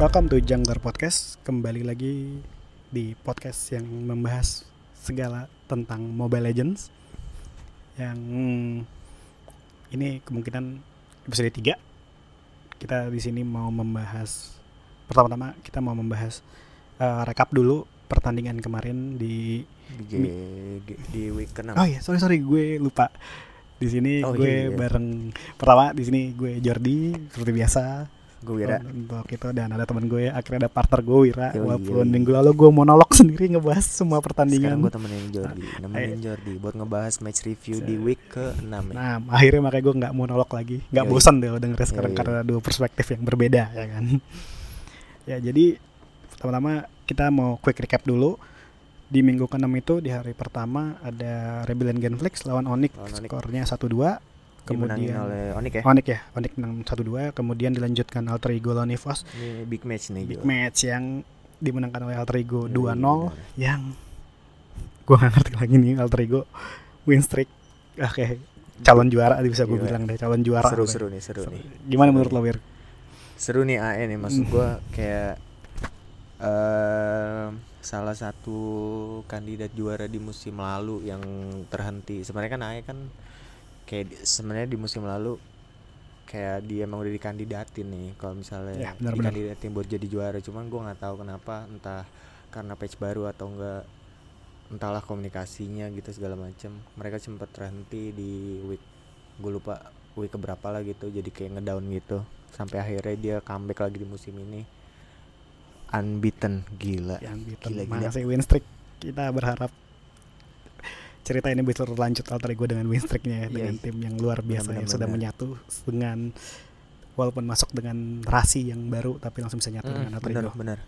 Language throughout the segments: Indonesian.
Welcome to Jungler Podcast. Kembali lagi di podcast yang membahas segala tentang Mobile Legends. Yang hmm, ini kemungkinan episode 3. Kita di sini mau membahas pertama-tama kita mau membahas eh, rekap dulu pertandingan kemarin di di, G, G- di week ke-6 Oh iya, sorry sorry gue lupa. Di sini Oh, gue iya, iya. bareng pertama di sini gue Jordi seperti biasa. Gue Wira untuk itu dan ada teman gue akhirnya ada partner gue Wira Yoi, walaupun yoi. minggu lalu gue monolog sendiri ngebahas semua sekarang pertandingan gue temenin Jordi nemenin Ayo. Jordi buat ngebahas match review di Se- week ke-6 ya. nah akhirnya makanya gue nggak monolog lagi nggak Yoi. bosan deh dengernya sekarang Yoi. karena dua perspektif yang berbeda ya kan ya jadi pertama-tama kita mau quick recap dulu di minggu ke-6 itu di hari pertama ada Rebellion Genflix lawan Onyx Lawan Onyx. skornya 1-2 dimenangin kemudian oleh Onik ya? Onyx ya Onyx menang 1-2 kemudian dilanjutkan Alter Ego lawan Evos ini big match nih big gila. match yang dimenangkan oleh Alter Ego Yoi, 2-0 benar. yang gua nggak ngerti lagi nih Alter Ego win streak. Oke calon juara bisa gue bilang deh calon juara. Seru seru nih seru nih. Gimana Seru menurut lo Wir? seru nih AE nih maksud Hmm. gue kayak eh salah satu kandidat juara di musim lalu yang terhenti. Sebenarnya kan AE kan kayak sebenarnya di musim lalu kayak dia emang udah dikandidatin nih kalau misalnya Ya, benar-benar. dikandidatin buat jadi juara. Cuman gue nggak tahu kenapa entah karena patch baru atau enggak entahlah komunikasinya gitu segala macam mereka sempat terhenti di week gue lupa week keberapa lah gitu jadi kayak ngedown gitu. Sampai akhirnya dia comeback lagi di musim ini. Unbeaten gila. Yang beaten Gila, gila. masih win streak? Kita berharap cerita ini bisa berlanjut Alter Ego dengan win streaknya ya, Iya, dengan iya. tim yang luar biasa yang Benar-benar. sudah menyatu dengan walaupun masuk dengan rasi yang baru tapi langsung bisa nyatu Hmm, dengan Alter bener Ego bener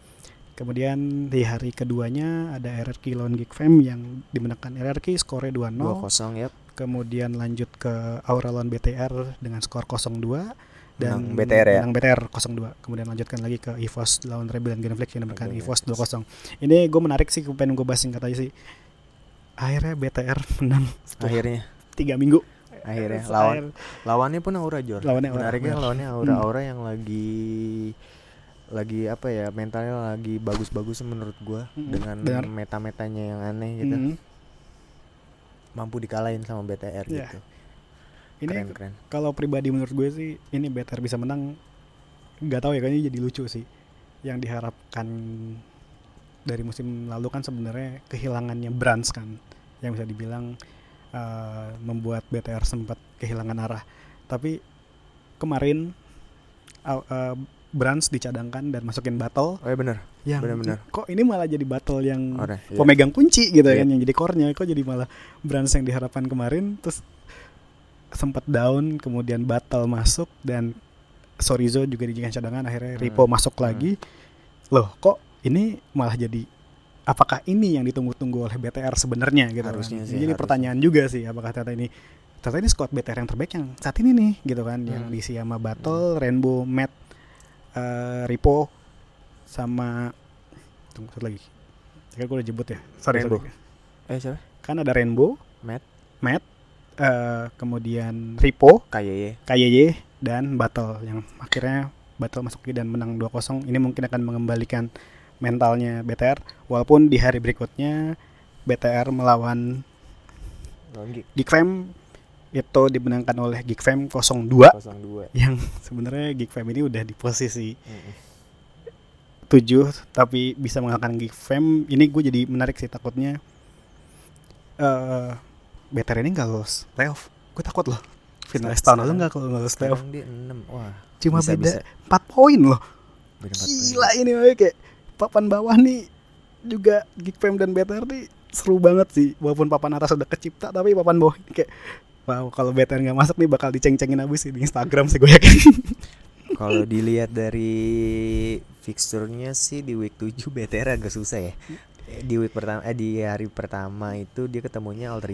Kemudian di hari keduanya ada RRQ lawan Geek Fam yang dimenangkan RRQ skornya 2-0. dua kosong ya Kemudian lanjut ke Aura lawan BTR dengan skor 0-2 dan Menang BTR ya? menang BTR 0-2. Kemudian lanjutkan lagi ke EVOS lawan Rebellion Genflex yang Oke, EVOS yes. 2-0. Ini gue menarik sih pengen gue bahas singkat aja sih. Akhirnya BTR menang akhirnya tiga minggu. akhirnya Akhir- lawan lawannya pun Aura Jor Lawannya Aura, menariknya benar. lawannya Aura Hmm. Aura yang lagi lagi apa ya mentalnya lagi bagus-bagus menurut gua Hmm, dengan benar. meta-metanya yang aneh gitu Mm. mampu dikalahin sama BTR Iya. gitu Ini keren keren kalau pribadi menurut gue sih ini BTR bisa menang nggak tahu ya kayaknya jadi lucu sih yang diharapkan dari musim lalu kan sebenarnya kehilangannya Brands kan yang bisa dibilang eh, membuat BTR sempat kehilangan arah tapi kemarin aw- eh, Brands dicadangkan dan masukin battle oh ya bener yang benar-benar. kok ini malah jadi battle yang Ora, iya. pemegang kunci gitu Iya. kan yang jadi core-nya kok jadi malah Brands yang diharapkan kemarin terus sempat down kemudian battle masuk dan Sorizo juga dijadikan cadangan akhirnya Hmm. Ripo masuk Hmm. lagi loh kok ini malah jadi apakah ini yang ditunggu-tunggu oleh BTR sebenarnya gitu Harusnya kan sih, jadi harusnya. pertanyaan juga sih apakah ternyata ini ternyata ini squad BTR yang terbaik yang saat ini nih gitu kan? Yang Hmm. diisi sama Battle Rainbow Matt eh, Ripo sama tunggu satu lagi. Kayaknya gue udah jebut ya. Sorry, Rainbow. sorry. eh siapa? Kan ada Rainbow Matt. Matt eh, kemudian Ripo KYY KYY dan Battle yang akhirnya Battle masuk dan menang 2-0 ini mungkin akan mengembalikan mentalnya BTR walaupun di hari berikutnya BTR melawan Geekfam itu dimenangkan oleh Geekfam 02 02 yang sebenarnya Geekfam ini udah di posisi. 7 tapi bisa mengalahkan Geekfam ini gue jadi menarik sih takutnya. Eh BTR ini nggak lolos playoff. Gue takut loh. Final tahun lalu nggak kalau lolos playoff. Sekarang dia 6 wah cuma bisa, beda bisa. 4 poin loh. Beda gila poin. ini kayak papan bawah nih juga Geekfam dan BTR nih seru banget sih walaupun papan atas udah kecipta tapi papan bawah ini kayak wow kalau BTR nggak masuk nih bakal diceng-cengin abis di Instagram sih gue yakin Kalau dilihat dari fixturnya sih di week 7 BTR agak susah ya. Di week pertama eh di hari pertama itu dia ketemunya Alter.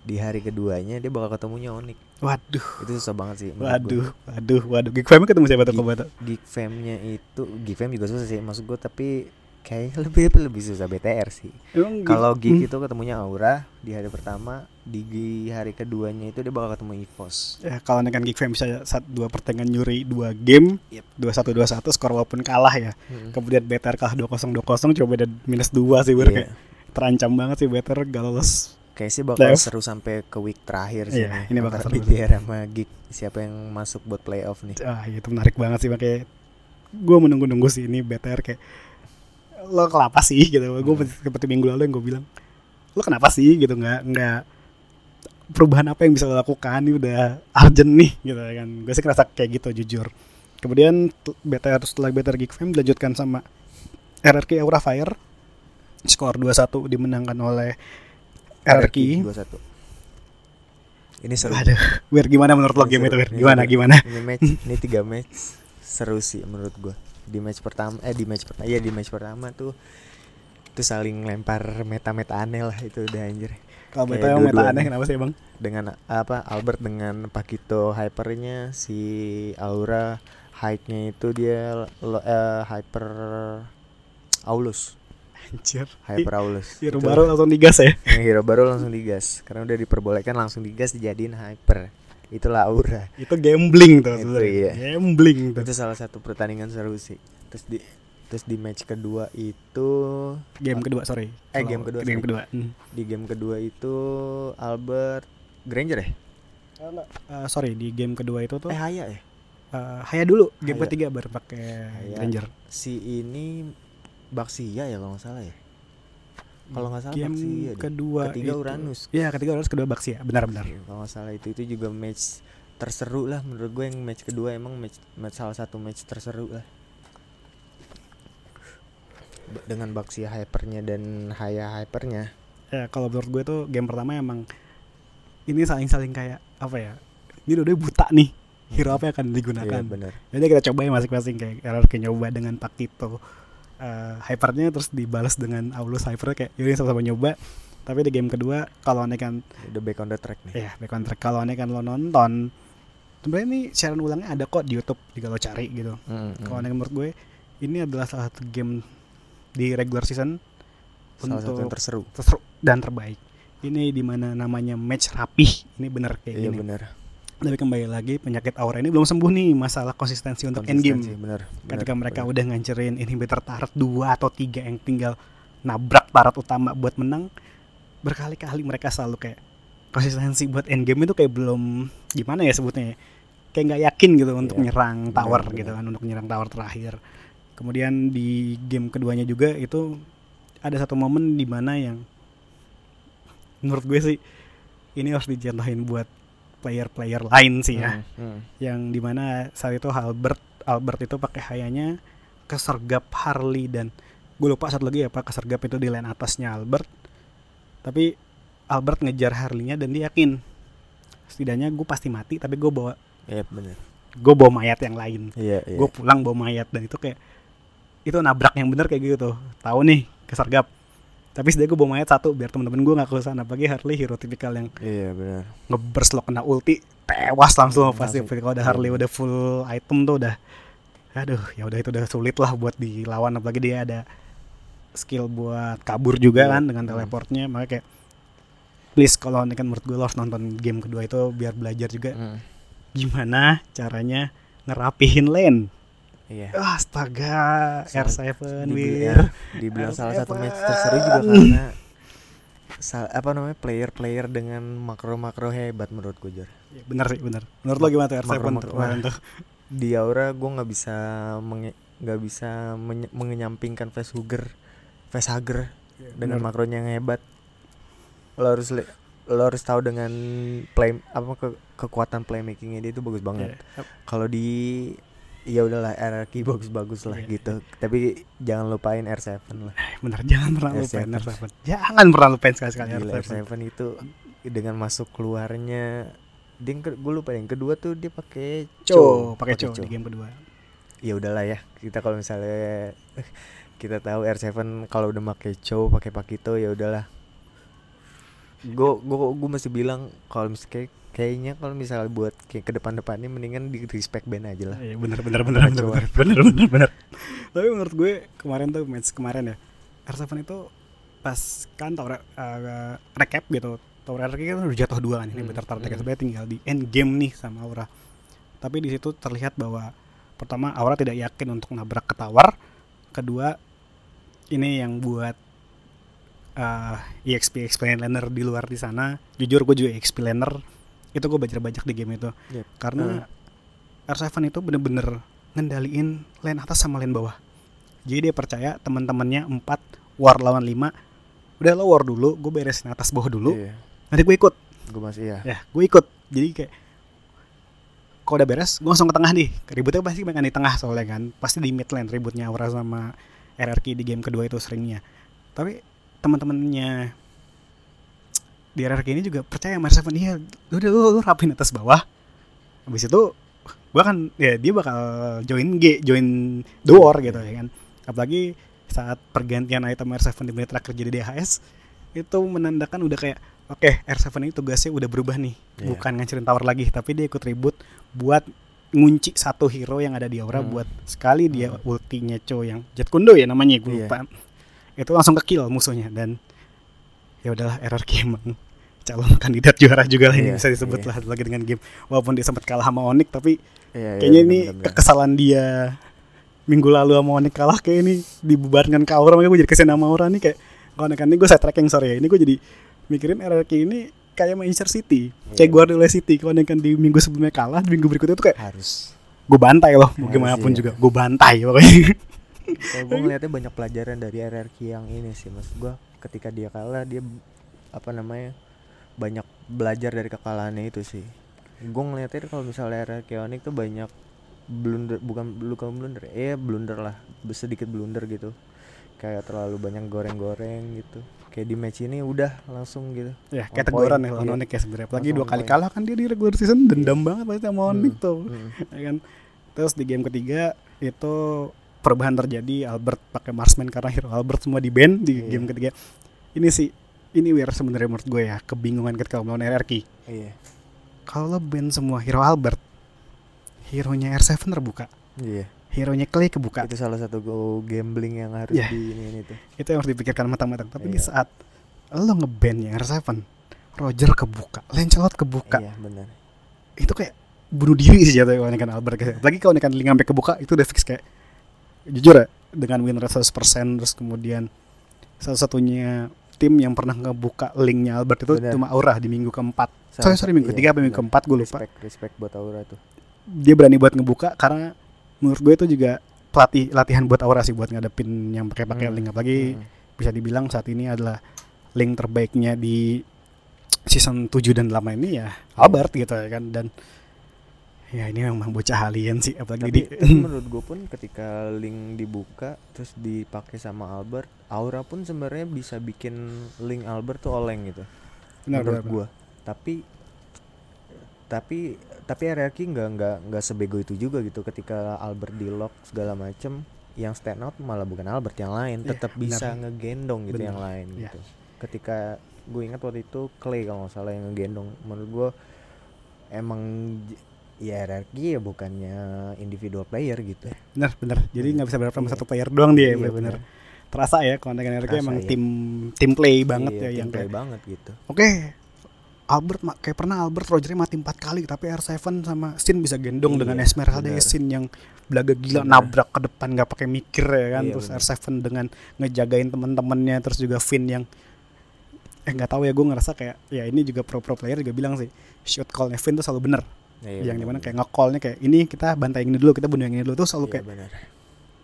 Di hari keduanya dia bakal ketemunya Onyx. waduh Itu susah banget sih menurut gua. waduh waduh waduh Geekfam ketemu siapa tuh Geek- Kobato Geek Fam-nya itu Geek Fam juga susah sih maksud gue tapi kayak lebih lebih susah BTR sih kalau? Geek itu ketemunya Aura di hari pertama di hari keduanya itu dia bakal ketemu EVOS ya kalau kan Geek Fam bisa satu dua pertandingan nyuri dua game Yep. dua satu dua satu skor walaupun kalah ya Mm. kemudian BTR kalah dua kosong dua kosong coba beda minus dua sih bener Iya. kayak terancam banget sih BTR gak lolos Kayak sih bakal Playoff. seru sampai ke week terakhir sih Iya, nih, ini bakal seru. BTR sama Geek siapa yang masuk buat playoff nih? Ah itu menarik banget sih makanya gue menunggu-nunggu sih ini BTR kayak lo kenapa sih? gitu. Gue Hmm. seperti minggu lalu yang gue bilang lo kenapa sih? gitu. Nggak nggak perubahan apa yang bisa lo lakukan ini udah urgent nih gitu kan. Gue sih ngerasa kayak gitu jujur. Kemudian BTR setelah BTR Geek Fam dilanjutkan sama RRQ Aura Fire. Skor 2-1 dimenangkan oleh RRQ 21 ini seru. Aduh, Wir gimana menurut lo game itu Wir? Gimana gimana? ini match ini tiga match seru sih menurut gua. Di match pertama eh di match pertama ya di match pertama tuh itu saling lempar meta-meta aneh lah itu udah anjir. Kalau BTR yang meta aneh kenapa sih bang? dengan apa Albert dengan Pakito hypernya si Aura high-nya itu dia lo- eh, hyper Aulus Anjir. hyper Aulus Hero Itu baru langsung digas ya. yang hero baru langsung digas karena udah diperbolehkan langsung digas dijadiin hyper itulah Aura Itu gambling tuh Itu, sebenarnya. iya. Gambling tuh. itu salah satu pertandingan seru sih terus di terus di match kedua itu Game kedua sorry. Eh, Kalau game kedua, Game sorry. kedua. Hmm. di game kedua itu Albert Granger ya Eh, sorry di game kedua itu tuh eh Haya ya eh, Haya dulu game Haya. ketiga baru pakai Haya. Ranger. si ini Baksia ya kalau nggak salah ya kalau nggak salah Game Baksia deh. kedua ketiga itu- Uranus Iya ketiga Uranus kedua Baxia benar-benar. Iya, kalau nggak salah itu itu juga match terseru lah menurut gue yang match kedua emang match, match salah satu match terseru lah dengan Baksia hypernya dan Haya hypernya Ya kalau menurut gue tuh game pertama emang ini saling-saling kayak apa ya? Ini udah buta nih. Hero apa yang akan digunakan? iya benar Jadi kita coba ya masing-masing kayak RRQ nyoba dengan Pakito eh hypernya terus dibalas dengan Aulus hyper kayak ini sama-sama nyoba. Tapi di game kedua kalau aneh kan udah back on the track nih ya back on track kalau aneh kan lo nonton sebenarnya ini siaran ulangnya ada kok di YouTube jika lo cari gitu. Mm, Kalau mm. aneh menurut gue ini adalah salah satu game di regular season salah satu yang untuk terseru terseru dan terbaik. Ini di mana namanya match rapih. Ini bener kayak iya gini. benar Tapi kembali lagi penyakit aura ini belum sembuh nih masalah konsistensi untuk endgame. Konsistensi, benar ketika mereka benar. udah ngancerin inhibitor turret dua atau tiga yang tinggal nabrak turret utama buat menang berkali-kali mereka selalu kayak konsistensi buat endgame itu kayak belum gimana ya sebutnya ya kayak nggak yakin gitu untuk Iya, nyerang tower benar. gitu kan untuk nyerang tower terakhir kemudian di game keduanya juga itu ada satu momen di mana yang menurut gue sih ini harus dicontohin buat player-player lain sih ya. Hmm, hmm. yang di mana saat itu Albert Albert itu pakai hayanya kesergap Harley dan gue lupa satu lagi apa kesergap itu di lane atasnya Albert. Tapi Albert ngejar Harley-nya dan dia yakin setidaknya gue pasti mati tapi gue bawa iya benar gue bawa mayat yang lain. Iya iya. Gue pulang bawa mayat dan itu kayak itu nabrak yang bener kayak gitu. Tahu nih kesergap tapi setidaknya gue bawa mayat satu biar temen-temen gue nggak ke sana apalagi Harley hero tipikal yang iya benar. ngeburst lo kena ulti tewas langsung pasti kalau udah Harley udah full item tuh udah aduh ya udah itu udah sulit lah buat dilawan. Apalagi dia ada skill buat kabur juga Iya. kan dengan teleportnya. Makanya kayak please kalau kan menurut gue lo harus nonton game kedua itu biar belajar juga Hmm, gimana caranya ngerapihin lane iya astaga Salah- R7 Dibilang- dibilang R7. salah satu match terseru juga karena sal- apa namanya player-player dengan makro-makro hebat menurut gue Jor. Ya, bener sih bener menurut lo gimana tuh R7 Makro- tuh makro- kemarin tuh Di Aura gue nggak bisa nggak bisa menye- mengenyampingkan facehugger facehugger dengan Bener. makronya yang hebat. Lo harus li- lo harus tahu dengan play apa ke- kekuatan playmakingnya dia itu bagus banget. Iya. Kalau di ya udahlah RRQ bagus-bagus lah Iya. gitu. Tapi jangan lupain R7 lah. bener jangan pernah R7. lupain R7 jangan pernah lupain sekali-sekali Gila, R7 R7 itu dengan masuk keluarnya dia gue lupa yang kedua tuh dia pakai Co, pakai co di game kedua. Ya udahlah ya. Kita kalau misalnya kita tahu R7 kalau udah pakai co, pakai Pakito ya udahlah. Gue gue gue masih bilang kalau misalnya kayaknya kalau misalnya buat kayak ke depan-depannya mendingan di respect band aja lah. Iya bener bener bener bener bener. Bener bener bener. tapi menurut gue kemarin tuh match kemarin ya R7 itu pas kan Tower uh, recap gitu. Tower RRQ kan udah jatuh dua kan ini Hmm, bentar tar hmm. sebenarnya tinggal di end game nih sama Aura. Tapi di situ terlihat bahwa pertama Aura tidak yakin untuk nabrak ke tower. Kedua ini yang buat uh, EXP explainer di luar di sana. Jujur gue juga EXP laner itu gue belajar banyak di game itu. Yep. karena R7 itu bener-bener ngendaliin lane atas sama lane bawah. Jadi dia percaya teman-temannya 4 war lawan 5 udah lo war dulu gue beresin atas bawah dulu Iya. nanti gue ikut. Gue masih ya. ya gue ikut. Jadi kayak kalau udah beres gue langsung ke tengah nih. Ributnya pasti banyak di tengah soalnya kan. Pasti di mid lane ributnya Aura sama RRQ di game kedua itu seringnya. Tapi teman-temannya di RRQ ini juga percaya sama R7 iya udah lu, lu rapin atas bawah habis itu gue kan ya dia bakal join G join war gitu ya kan apalagi saat pergantian item R7 di menit terakhir jadi DHS itu menandakan udah kayak oke R7 ini tugasnya udah berubah nih Iya. bukan ngancurin tower lagi tapi dia ikut ribut buat ngunci satu hero yang ada di aura Hmm. buat sekali dia Hmm. ultinya Cho yang Jet Kundo ya namanya gue Iya. lupa itu langsung ke kill musuhnya dan ya udahlah RRQ emang calon kandidat juara juga lah ini Iya, bisa disebut iya. lah lagi dengan game walaupun dia sempat kalah sama Onyx tapi Iya, iya, kayaknya ini bener-bener. kekesalan dia minggu lalu sama Onyx kalah kayak ini dibubarkan ke Aura makanya gue jadi kesian sama Aura nih kayak kalau kan ini gue side tracking sorry ya ini gue jadi mikirin RRQ ini kayak Manchester City kayak Iya. Guardiola City kalau kan di minggu sebelumnya kalah di minggu berikutnya tuh kayak harus. gue bantai loh mau gimana pun iya. juga gue bantai pokoknya Kalau gue ngeliatnya banyak pelajaran dari RRQ yang ini sih mas gue ketika dia kalah dia apa namanya banyak belajar dari kekalahannya itu sih. Gue ngeliatnya kalau misalnya Onyx tuh banyak blunder bukan bukan blunder eh blunder lah sedikit blunder gitu. Kayak terlalu banyak goreng-goreng gitu. Kayak di match ini udah langsung gitu. Ya kayak teguran ya lawan iya. Onyx ya sebenarnya. Apalagi Langsung dua kali point. kalah kan dia di regular season dendam banget pasti sama Onyx Hmm, tuh. Hmm. ya kan? Terus di game ketiga itu perubahan terjadi Albert pakai marksman karena hero Albert semua di ban di Iya. game ketiga. Ini sih ini weird sebenarnya menurut gue ya kebingungan ketika melawan RRQ iya. Kalau lo ban semua hero Albert hero nya R7 terbuka. Iya. Hero nya Clay kebuka. Itu salah satu go gambling yang harus Iya. di ini, ini tuh. Itu yang harus dipikirkan matang-matang. Tapi di Iya. saat lo ngeban ya R7 Roger kebuka Lancelot kebuka. Iya benar. Itu kayak bunuh diri sih jatuhnya kalau kan Albert. Lagi kalau kan link sampai kebuka itu udah fix kayak jujur ya dengan win rate 100% terus kemudian satu-satunya tim yang pernah ngebuka linknya Albert itu Bener. cuma Aura di minggu keempat sorry sorry minggu iya, ketiga apa minggu keempat gue lupa respect respect buat Aura tuh dia berani buat ngebuka karena menurut gue itu juga pelatih latihan buat Aura sih buat ngadepin yang pakai pakai Hmm. link apalagi Hmm. bisa dibilang saat ini adalah link terbaiknya di season 7 dan 8 ini ya Albert gitu ya kan dan ya ini memang bocah alien sih apalagi tapi, di tapi menurut gue pun ketika link dibuka terus dipakai sama Albert Aura pun sebenarnya bisa bikin link Albert tuh oleng gitu Benar, menurut benar, gue tapi tapi tapi RRQ nggak nggak nggak sebego itu juga gitu. Ketika Albert di lock segala macem yang stand out malah bukan Albert yang lain. Iya, tetap benar. bisa ngegendong gitu Benar, yang lain iya. gitu. Ketika gue ingat waktu itu Clay kalau nggak salah yang ngegendong. Menurut gue emang ya RRQ ya bukannya individual player gitu benar benar jadi nggak bisa berharap sama Iya. satu player doang dia Iya, benar benar benar. terasa ya RRQ Terasa, emang iya. tim tim play banget Iya, ya yang play kayak banget gitu oke Albert ma- kayak pernah Albert Rogernya mati empat kali tapi R7 sama Sin bisa gendong Iya, dengan Esmeralda benar. Sin yang belaga gila Benar. nabrak ke depan nggak pakai mikir ya kan Iya, terus benar. R7 dengan ngejagain teman-temannya terus juga Finn yang eh nggak tahu ya gue ngerasa kayak ya ini juga pro pro player juga bilang sih shoot callnya Finn tuh selalu bener Iya, yang di mana kayak nge-callnya kayak ini kita bantai ini dulu kita bunuh yang ini dulu tuh selalu Iya, kayak benar.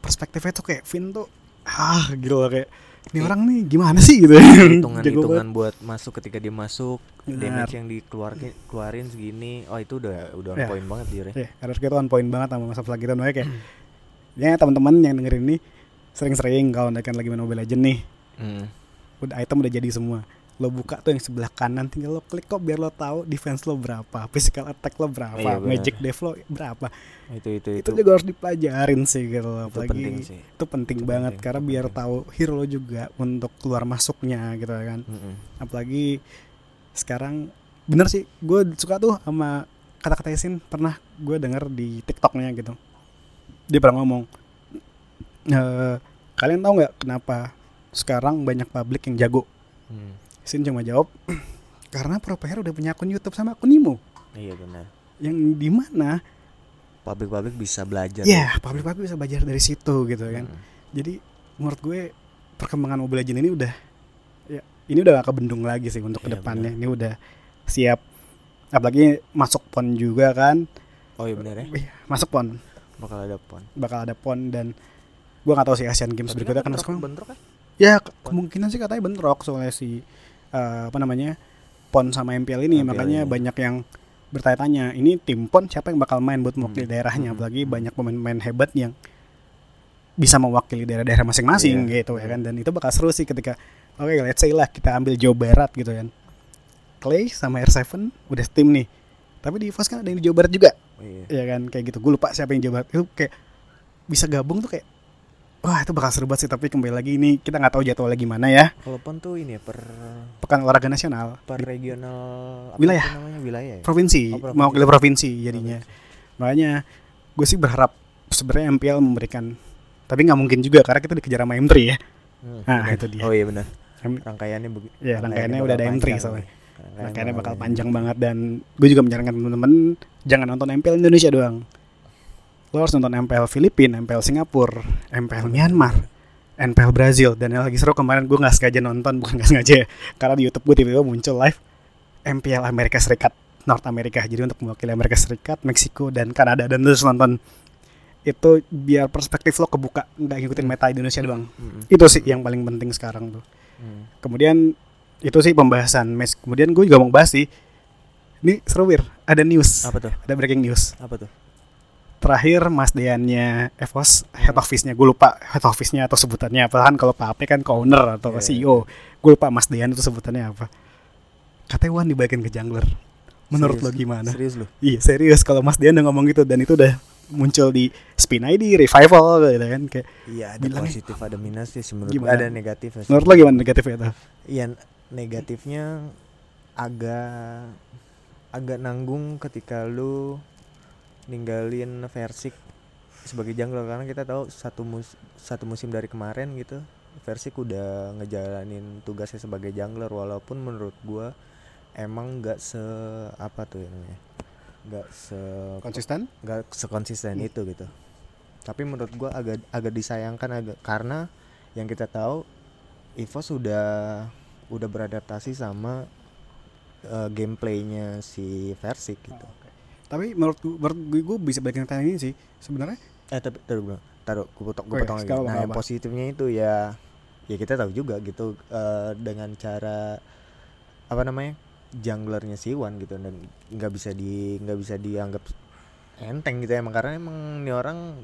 perspektifnya tuh kayak Finn tuh ah gitu loh kayak ini Iya. orang nih gimana sih gitu hitungan hitungan buat masuk ketika dia masuk Benar. damage yang dikeluarin keluarin segini oh itu udah udah on Ya. point banget dia Ya, harus kita on point banget sama masa makanya kayak ya teman-teman yang dengerin ini sering-sering kalau kan lagi main Mobile Legend nih, hmm. udah item udah jadi semua. Lo buka tuh yang sebelah kanan tinggal lo klik kok biar lo tahu defense lo berapa, physical attack lo berapa, Iya, magic dev lo berapa. itu itu Itu, itu, juga harus dipelajarin sih gitu loh. itu Apalagi penting sih itu penting Itu banget penting, karena biar tahu hero lo juga untuk keluar masuknya gitu kan. Mm-mm. apalagi sekarang bener sih gue suka tuh sama kata-kata Yasin pernah gue denger di tiktoknya gitu dia pernah ngomong eh, kalian tahu nggak kenapa sekarang banyak publik yang jago Hmm. Sin cuma jawab karena Pro Player udah punya akun YouTube sama akun Nimo Iya benar. yang di mana Publik-publik bisa belajar. ya publik-publik bisa belajar dari situ gitu kan Hmm. jadi menurut gue perkembangan Mobile Legends ini udah ya ini udah gak kebendung lagi sih untuk Iya, ke depannya ini udah siap apalagi masuk pon juga kan Oh iya benar ya. Iya, masuk pon Bakal ada pon. bakal ada pon dan gua nggak tahu sih Asian Games Tapi berikutnya kan bentrok, masuk bentrok kan? ya ke- kemungkinan sih katanya bentrok soalnya si eh, apa namanya pon sama MPL ini MPL makanya ini. banyak yang bertanya-tanya ini tim pon siapa yang bakal main buat mewakili Hmm. daerahnya Hmm. apalagi banyak pemain-pemain hebat yang bisa mewakili daerah-daerah masing-masing Iya. gitu ya kan dan itu bakal seru sih ketika oke let's say lah kita ambil Jawa Barat gitu kan Clay sama R7 udah tim nih tapi di EVOS kan ada yang di Jawa Barat juga Iya. ya kan kayak gitu gue lupa siapa yang Jawa Barat itu kayak bisa gabung tuh kayak wah itu bakal seru banget sih tapi kembali lagi ini kita nggak tahu jadwalnya gimana ya Kalau pon tuh ini ya per pekan olahraga nasional per di regional apa Wilayah. namanya wilayah ya. provinsi, Oh, provinsi. mewakili provinsi jadinya makanya gue sih berharap sebenarnya MPL memberikan tapi nggak mungkin juga karena kita dikejar sama M3 ya Hmm, Nah, benar. itu dia. Oh iya benar. Rangkaiannya begitu. ya rangkaiannya udah ada M3 soalnya Rangkaiannya rangkaiannya bakal panjang banget dan gue juga menyarankan teman-teman jangan nonton MPL Indonesia doang lo harus nonton MPL Filipina, MPL Singapura, MPL Myanmar, MPL Brazil. Dan yang lagi seru kemarin gue nggak sengaja nonton bukan nggak sengaja ya karena di YouTube gue tiba-tiba muncul live MPL Amerika Serikat North America jadi untuk mewakili Amerika Serikat, Meksiko dan Kanada. Dan terus nonton. Itu biar perspektif lo kebuka nggak ngikutin meta Indonesia doang. Itu sih yang paling penting sekarang tuh. Hmm. kemudian itu sih pembahasan mes kemudian gue juga mau bahas sih ini seru Wir. Ada news. Apa tuh? ada breaking news. Apa tuh? Terakhir Mas Deannya Evos head office-nya gue lupa head office-nya atau sebutannya apa. Kan kalau Pak Ape kan ke owner atau Iya, CEO gue lupa Mas Dean itu sebutannya apa. Katanya Wan dibagiin ke jungler. Menurut Serius? lo gimana? Serius lu? iya serius. Kalau Mas Dean udah ngomong gitu dan itu udah muncul di Spin ID revival gitu kan kayak Iya ada Bilangnya positif ada minus sih menurut Gimana? ada negatif sih. menurut lo gimana negatifnya itu Iya negatifnya agak agak nanggung ketika lu ninggalin Versik sebagai jungler karena kita tahu satu mus satu musim dari kemarin gitu Versik udah ngejalanin tugasnya sebagai jungler walaupun menurut gua emang nggak se apa tuh ya namanya nggak se konsisten? nggak sekonsisten Hmm. itu gitu. Tapi menurut gua agak agak disayangkan agak karena yang kita tahu Evo sudah udah beradaptasi sama eh, gameplaynya si Versik gitu tapi menurut gue, menurut gue, gue bisa balikin pertanyaan ini sih sebenarnya. Eh tapi taruh dulu taruh gue potong gue potong lagi. nah yang positifnya itu ya ya kita tahu juga gitu eh, dengan cara apa namanya junglernya si Wan gitu dan nggak bisa di nggak bisa dianggap enteng gitu emang karena emang ini orang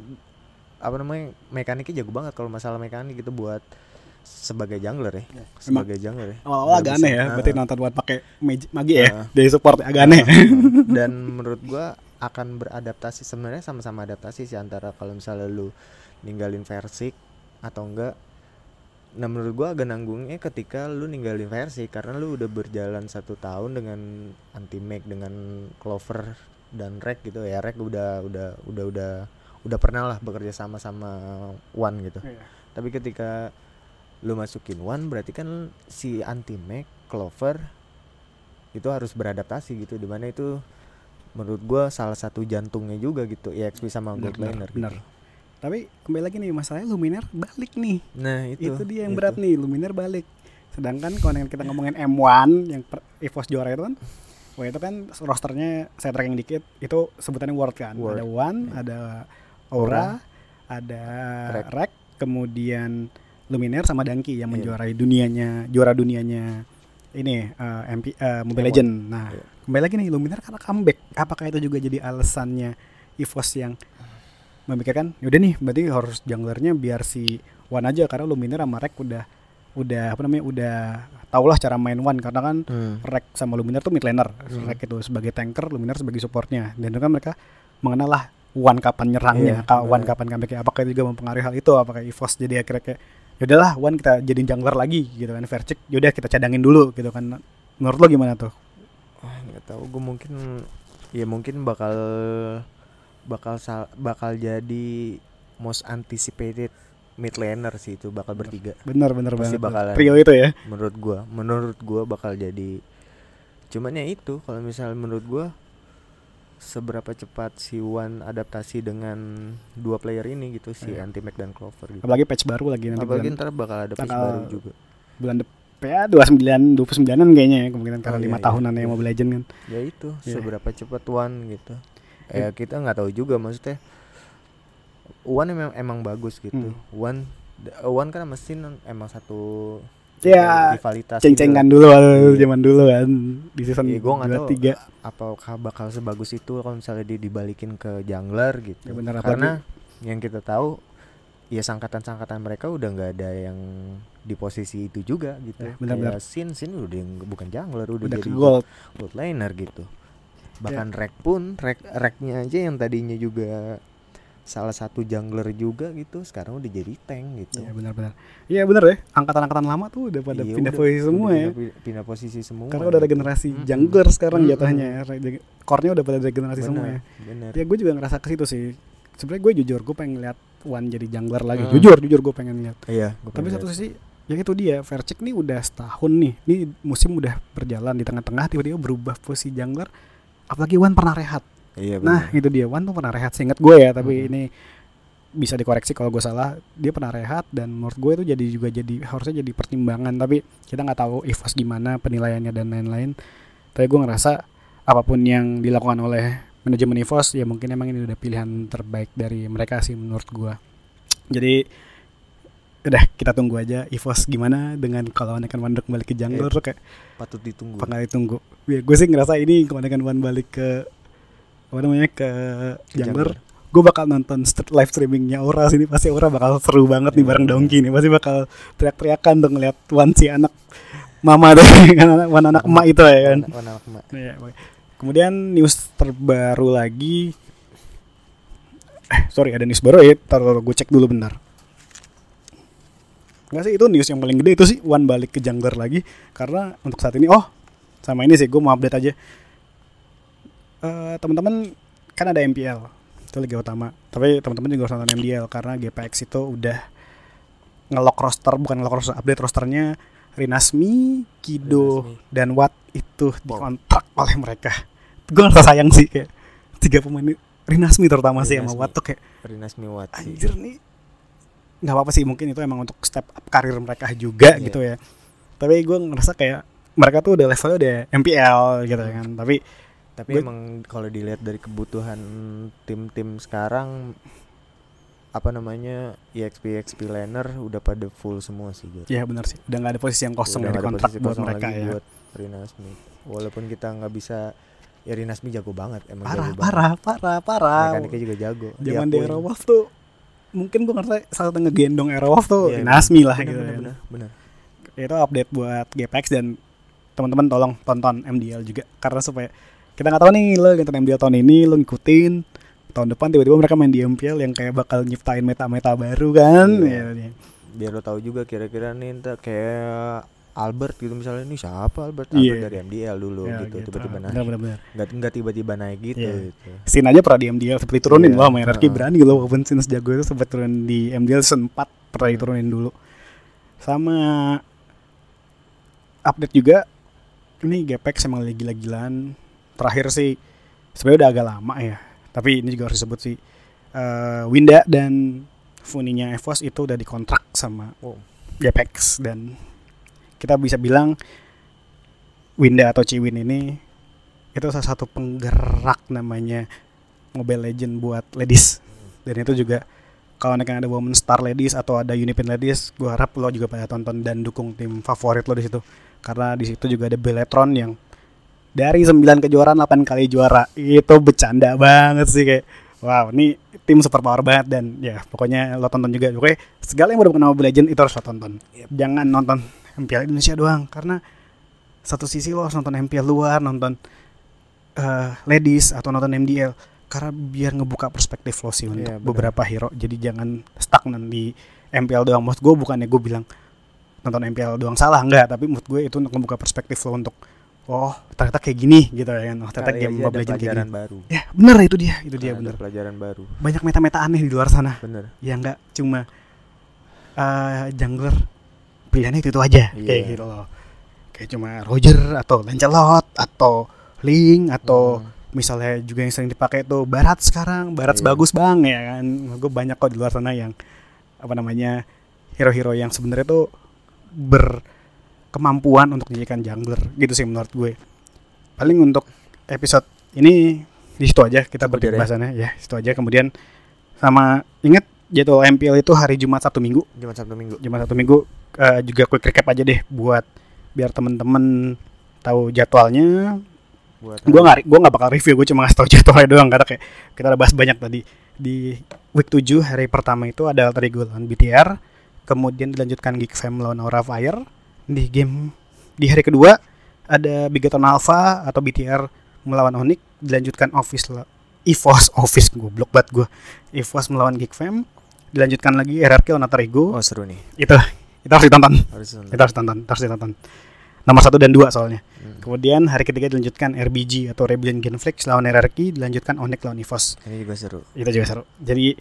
apa namanya mekaniknya jago banget kalau masalah mekanik gitu buat sebagai jungler ya. Sebagai jungler ya. awal-awal agak aneh ya Ah, berarti ah. nonton buat pakai magi, ya? Ah. dari support agak aneh. Dan menurut gua akan beradaptasi sebenarnya sama-sama adaptasi sih antara kalau misalnya lu ninggalin Versik atau enggak. Nah menurut gua agak nanggungnya ketika lu ninggalin versi karena lu udah berjalan satu tahun dengan anti make dengan clover dan rek gitu ya. Rek udah udah udah udah udah pernah lah bekerja sama sama one gitu. Iya. tapi ketika lu masukin one berarti kan si anti make clover itu harus beradaptasi gitu di mana itu menurut gua salah satu jantungnya juga gitu EXP sama Benar, gold laner benar, gitu. tapi kembali lagi nih masalahnya Luminer balik nih nah itu itu, dia yang itu. berat nih Luminer balik sedangkan kalau kita ngomongin M1 yang per, EVOS juara itu kan Wah itu kan rosternya saya tracking dikit itu sebutannya World kan World. ada One ada Aura ada Rek. Rek kemudian Luminer sama Danki yang Iya. menjuarai dunianya juara dunianya ini eh, MP eh, Mobile M1. Legend nah Iya. kembali lagi nih Luminer karena comeback apakah itu juga jadi alasannya EVOS yang memikirkan yaudah nih berarti harus junglernya biar si One aja karena Luminer sama Rek udah udah apa namanya udah tau lah cara main One karena kan Hmm. Rek sama Luminer tuh mid laner Hmm. Rek itu sebagai tanker Luminer sebagai supportnya dan itu kan mereka mengenal lah One kapan nyerangnya ka- One kapan comebacknya apakah itu juga mempengaruhi hal itu apakah EVOS jadi akhirnya kayak yaudahlah One kita jadiin jungler lagi gitu kan Vercik yaudah kita cadangin dulu gitu kan. Menurut lo gimana tuh? Wah, nggak tahu. Gue mungkin ya mungkin bakal bakal sal- bakal jadi most anticipated mid laner sih itu bakal bertiga. Bener bener Pasti banget. bakalan. trio itu ya? menurut gua menurut gua bakal jadi cuman ya itu kalau misalnya menurut gua seberapa cepat si Wan adaptasi dengan dua player ini gitu si Iya. anti Mac dan Clover gitu apalagi patch baru lagi nanti apalagi bulan, ntar bakal ada patch baru juga bulan depan ya dua sembilan dua puluh sembilanan kayaknya ya kemungkinan karena Oh, iya, lima iya. tahunan ya Mobile Legend kan ya itu Iya. seberapa cepat Wan gitu Iya. ya kita nggak tahu juga maksudnya Wan emang emang bagus gitu Hmm. Wan Wan kan mesin emang satu ya rivalitas gitu. ceng-cengan dulu waktu Iya. zaman dulu kan di season Iya, gua dua tiga apakah bakal sebagus itu kalau misalnya dia dibalikin ke jungler gitu. Ya bener, Karena yang kita tahu ya sangkatan-sangkatan mereka udah nggak ada yang di posisi itu juga gitu. Ya, benar-benar. Kayak Sin Sin udah yang- bukan jungler udah, udah jadi gold gold laner gitu. Ya. Bahkan Rek pun Rek Reknya aja yang tadinya juga salah satu jungler juga gitu sekarang udah jadi tank gitu. Iya benar-benar. Iya benar ya. Angkatan-angkatan lama tuh udah pada Iya, pindah udah- posisi udah semua ya. pindah, pindah posisi semua. Karena udah ada gitu. generasi Mm-mm. jungler sekarang Mm-mm. jatuhnya. Core-nya udah pada ada generasi Bener, semua ya. bener. Ya gue juga ngerasa ke situ sih. Sebenarnya gue jujur gue pengen lihat Wan jadi jungler lagi. Hmm. Jujur, jujur gue pengen lihat. Iya, gua Tapi pengen satu sisi ya itu dia Vercik nih udah setahun nih. Nih musim udah berjalan di tengah-tengah tiba-tiba berubah posisi jungler. Apalagi Wan pernah rehat. Iya, Nah, bener. itu dia. Wan tuh pernah rehat seingat gue ya, tapi Mhm. ini bisa dikoreksi kalau gue salah. Dia pernah rehat dan menurut gue itu jadi juga jadi harusnya jadi pertimbangan, tapi kita nggak tahu EVOS gimana penilaiannya dan lain-lain. Tapi gue ngerasa apa pun yang dilakukan oleh manajemen EVOS ya mungkin emang ini udah pilihan terbaik dari mereka sih menurut gue. Jadi udah kita tunggu aja EVOS gimana dengan kalau Anakin Wan balik ke jungler tuh kayak patut ditunggu. nggak ditunggu. Ya, gue sih ngerasa ini kalau Anakin Wan balik ke apa namanya ke jungler gue bakal nonton st- live streamingnya Aura sini pasti Aura bakal seru banget nih Iya, bareng iya. Dongki nih. Pasti bakal teriak-teriakan tuh ngeliat Wan si anak mama tuh kan anak Wan anak emak itu ya kan? Warna emak. Iya, kemudian news terbaru lagi. Eh sorry ada news baru ya taruh gue cek dulu bentar. Enggak sih itu news yang paling gede itu sih Wan balik ke jungler lagi. Karena untuk saat ini oh sama ini sih gue mau update aja Eh teman-teman kan ada MPL itu liga utama tapi teman-teman juga harus nonton MDL karena GPX itu udah ngelock roster bukan ngelock roster update rosternya Rinasmi, Kido, Rinasmi. dan Watt itu dikontrak oleh mereka gue ngerasa sayang sih kayak tiga pemain Rinasmi terutama sih sama Rinasmi. Watt tuh kayak Rinas Miwati. anjir nih nggak apa-apa sih mungkin itu emang untuk step up karir mereka juga Iya. gitu ya tapi gue ngerasa kayak mereka tuh udah levelnya udah MPL gitu Hmm. kan tapi Tapi emang kalau dilihat dari kebutuhan tim-tim sekarang apa namanya E EXP EXP laner udah pada full semua sih Jor. ya benar sih udah nggak ada posisi yang kosong Udah dari kontrak buat kosong mereka lagi ya buat Rinasmi. Walaupun kita nggak bisa ya Rinasmi jago banget emang parah jago parah parah parah Mekaniknya juga jago. zaman di diakuin. Era Wolf tuh mungkin gue ngerasa salah satu ngegendong Era Wolf tuh Iya, Rinasmi lah bener, gitu bener, bener, bener. itu update buat GPX dan teman-teman tolong tonton MDL juga karena supaya kita nggak tahu nih lo nonton MDL tahun ini lo ngikutin tahun depan tiba-tiba mereka main di MPL yang kayak bakal nyiptain meta-meta baru kan Iya. Ya, ya. biar lo tahu juga kira-kira nih ntar kayak Albert gitu misalnya nih siapa Albert Iya. Albert dari MDL dulu Ya, gitu tiba-tiba naik benar-benar nggak nggak tiba-tiba naik gitu, Iya. gitu. Sin aja pernah di MDL seperti turunin Iya, loh RRQ heeh. berani loh walaupun Sin sejago itu sempat turun di MDL 4 pernah diturunin dulu sama update juga ini GPX emang lagi gila-gilaan terakhir sih sebenarnya udah agak lama ya tapi ini juga harus disebut sih. Eh, Winda dan Funinya EVOS itu udah dikontrak sama. GPX dan kita bisa bilang Winda atau Ciwin ini itu salah satu penggerak namanya Mobile Legend buat ladies. Dan itu juga kalau nanti ada Women Star Ladies atau ada Unipin Ladies gue harap lo juga pada tonton dan dukung tim favorit lo di situ. Karena di situ juga ada Beletron yang dari 9 kejuaraan 8 kali juara. Itu bercanda banget sih kayak wow ini tim super power banget. Dan ya pokoknya lo tonton juga. Oke segala yang berhubungan sama Mobile Legend itu harus lo tonton. Yep. jangan nonton MPL Indonesia doang karena satu sisi lo harus nonton MPL luar nonton eh, ladies atau nonton MDL karena biar ngebuka perspektif lo sih untuk Iya, benar. beberapa hero. Jadi jangan stagnan di MPL doang. Maksud gue bukannya gue bilang nonton MPL doang salah enggak. Tapi menurut gue itu untuk membuka perspektif lo untuk oh ternyata kayak gini gitu ya kan. Oh ternyata Kali game Mobile Legends kayak pelajaran gini. baru. Ya bener itu dia itu dia bener. pelajaran baru. Banyak meta-meta aneh di luar sana. Bener. Ya enggak cuma eh, jungler pilihannya itu, itu aja Iya. kayak gitu loh. Kayak cuma Roger atau Lancelot atau Link atau Hmm. misalnya juga yang sering dipakai tuh Barat sekarang. Barat Iya. bagus bang ya kan. Gue banyak kok di luar sana yang apa namanya hero-hero yang sebenarnya tuh berkemampuan untuk dijadikan jungler gitu sih menurut gue. Paling untuk episode ini di situ aja kita Cukup berarti ya, bahasannya ya situ aja. Kemudian sama inget jadwal MPL itu hari Jumat Sabtu Minggu? Jumat Sabtu Minggu. Jumat Sabtu Minggu. Eh, juga quick recap aja deh buat biar temen-temen tahu jadwalnya. Buat gue nggak gue nggak bakal review gue cuma ngasih tau jadwalnya doang. Karena kayak kita udah bahas banyak tadi. Di week 7 hari pertama itu ada Alter Ego lawan BTR kemudian dilanjutkan Geek Fam lawan Aura Fire di game di hari kedua ada Bigaton Alpha atau BTR melawan Onyx dilanjutkan Office la- EVOS Office goblok banget gue EVOS melawan Geek Fam dilanjutkan lagi RRQ Alter Ego Oh seru nih. itu itu harus ditonton Harus nonton. kita harus tonton harus ditonton nomor satu dan dua soalnya Hmm. Kemudian hari ketiga dilanjutkan RBG atau Rebellion Genflix lawan RRQ, dilanjutkan Onyx lawan EVOS. Ini juga seru. Itu juga seru. Jadi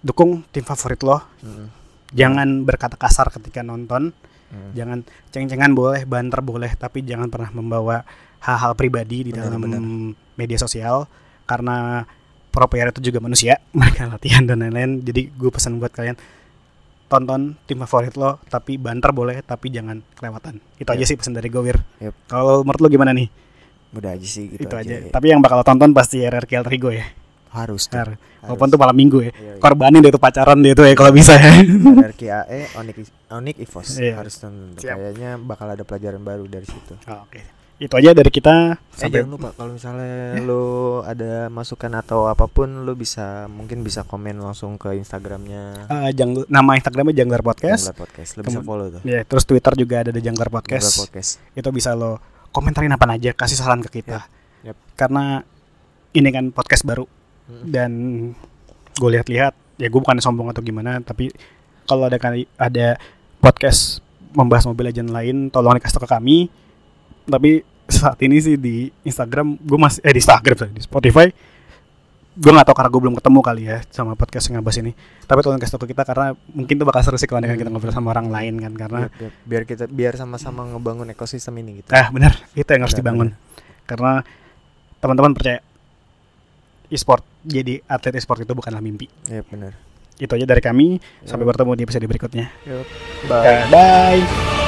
dukung tim favorit lo. Hmm. Jangan berkata kasar ketika nonton. Hmm. Jangan ceng-cengan boleh, banter boleh, tapi jangan pernah membawa hal-hal pribadi di Benar, dalam benar. media sosial karena pro player itu juga manusia, mereka latihan dan lain-lain. Jadi gue pesan buat kalian tonton tim favorit lo, tapi banter boleh, tapi jangan kelewatan. Itu aja Yap. sih pesan dari Gowir. Yap. Kalau menurut lo gimana nih? Udah aja sih gitu itu aja. ya. Tapi yang bakal tonton pasti RRQ Alter Ego ya. Harus tuh. Har- Harus. Walaupun tuh malam minggu ya. Iya, iya. Korbanin dia tuh pacaran dia tuh ya kalau bisa ya. RRQAE Onyx Onyx EVOS Iya. harus. Kayaknya bakal ada pelajaran baru dari situ. Oh, Oke. Itu aja dari kita. Eh Sampai jangan lupa kalau misalnya Ya. lu ada masukan atau apa pun lu bisa mungkin bisa komen langsung ke Instagramnya Eh, Jang- nama Instagramnya Janglar Podcast. Janglar Podcast. Lu bisa follow tuh. Ya, terus Twitter juga ada The Janglar Janglar Podcast. Podcast. Itu bisa lo komentarin apa aja, kasih saran ke kita. Yap. Karena ini kan podcast baru. Dan gue lihat-lihat ya gue bukan sombong atau gimana, tapi kalau ada kali ada podcast membahas Mobile Legend lain, tolong dikasih ke kami. Tapi saat ini sih di Instagram gue masih eh di Instagram sorry, di Spotify gue nggak tahu karena gue belum ketemu kali ya sama podcast yang ngebahas ini tapi tolong kasih tau ke kita karena mungkin tuh bakal seru sih kalau dengan kita ngobrol sama orang lain kan karena yap. biar kita biar sama-sama ngebangun ekosistem ini gitu. ah benar itu yang harus Benar, dibangun karena teman-teman percaya e-sport jadi atlet e-sport itu bukanlah mimpi Iya benar. itu aja dari kami sampai Yap. bertemu di episode berikutnya Yap. Bye. bye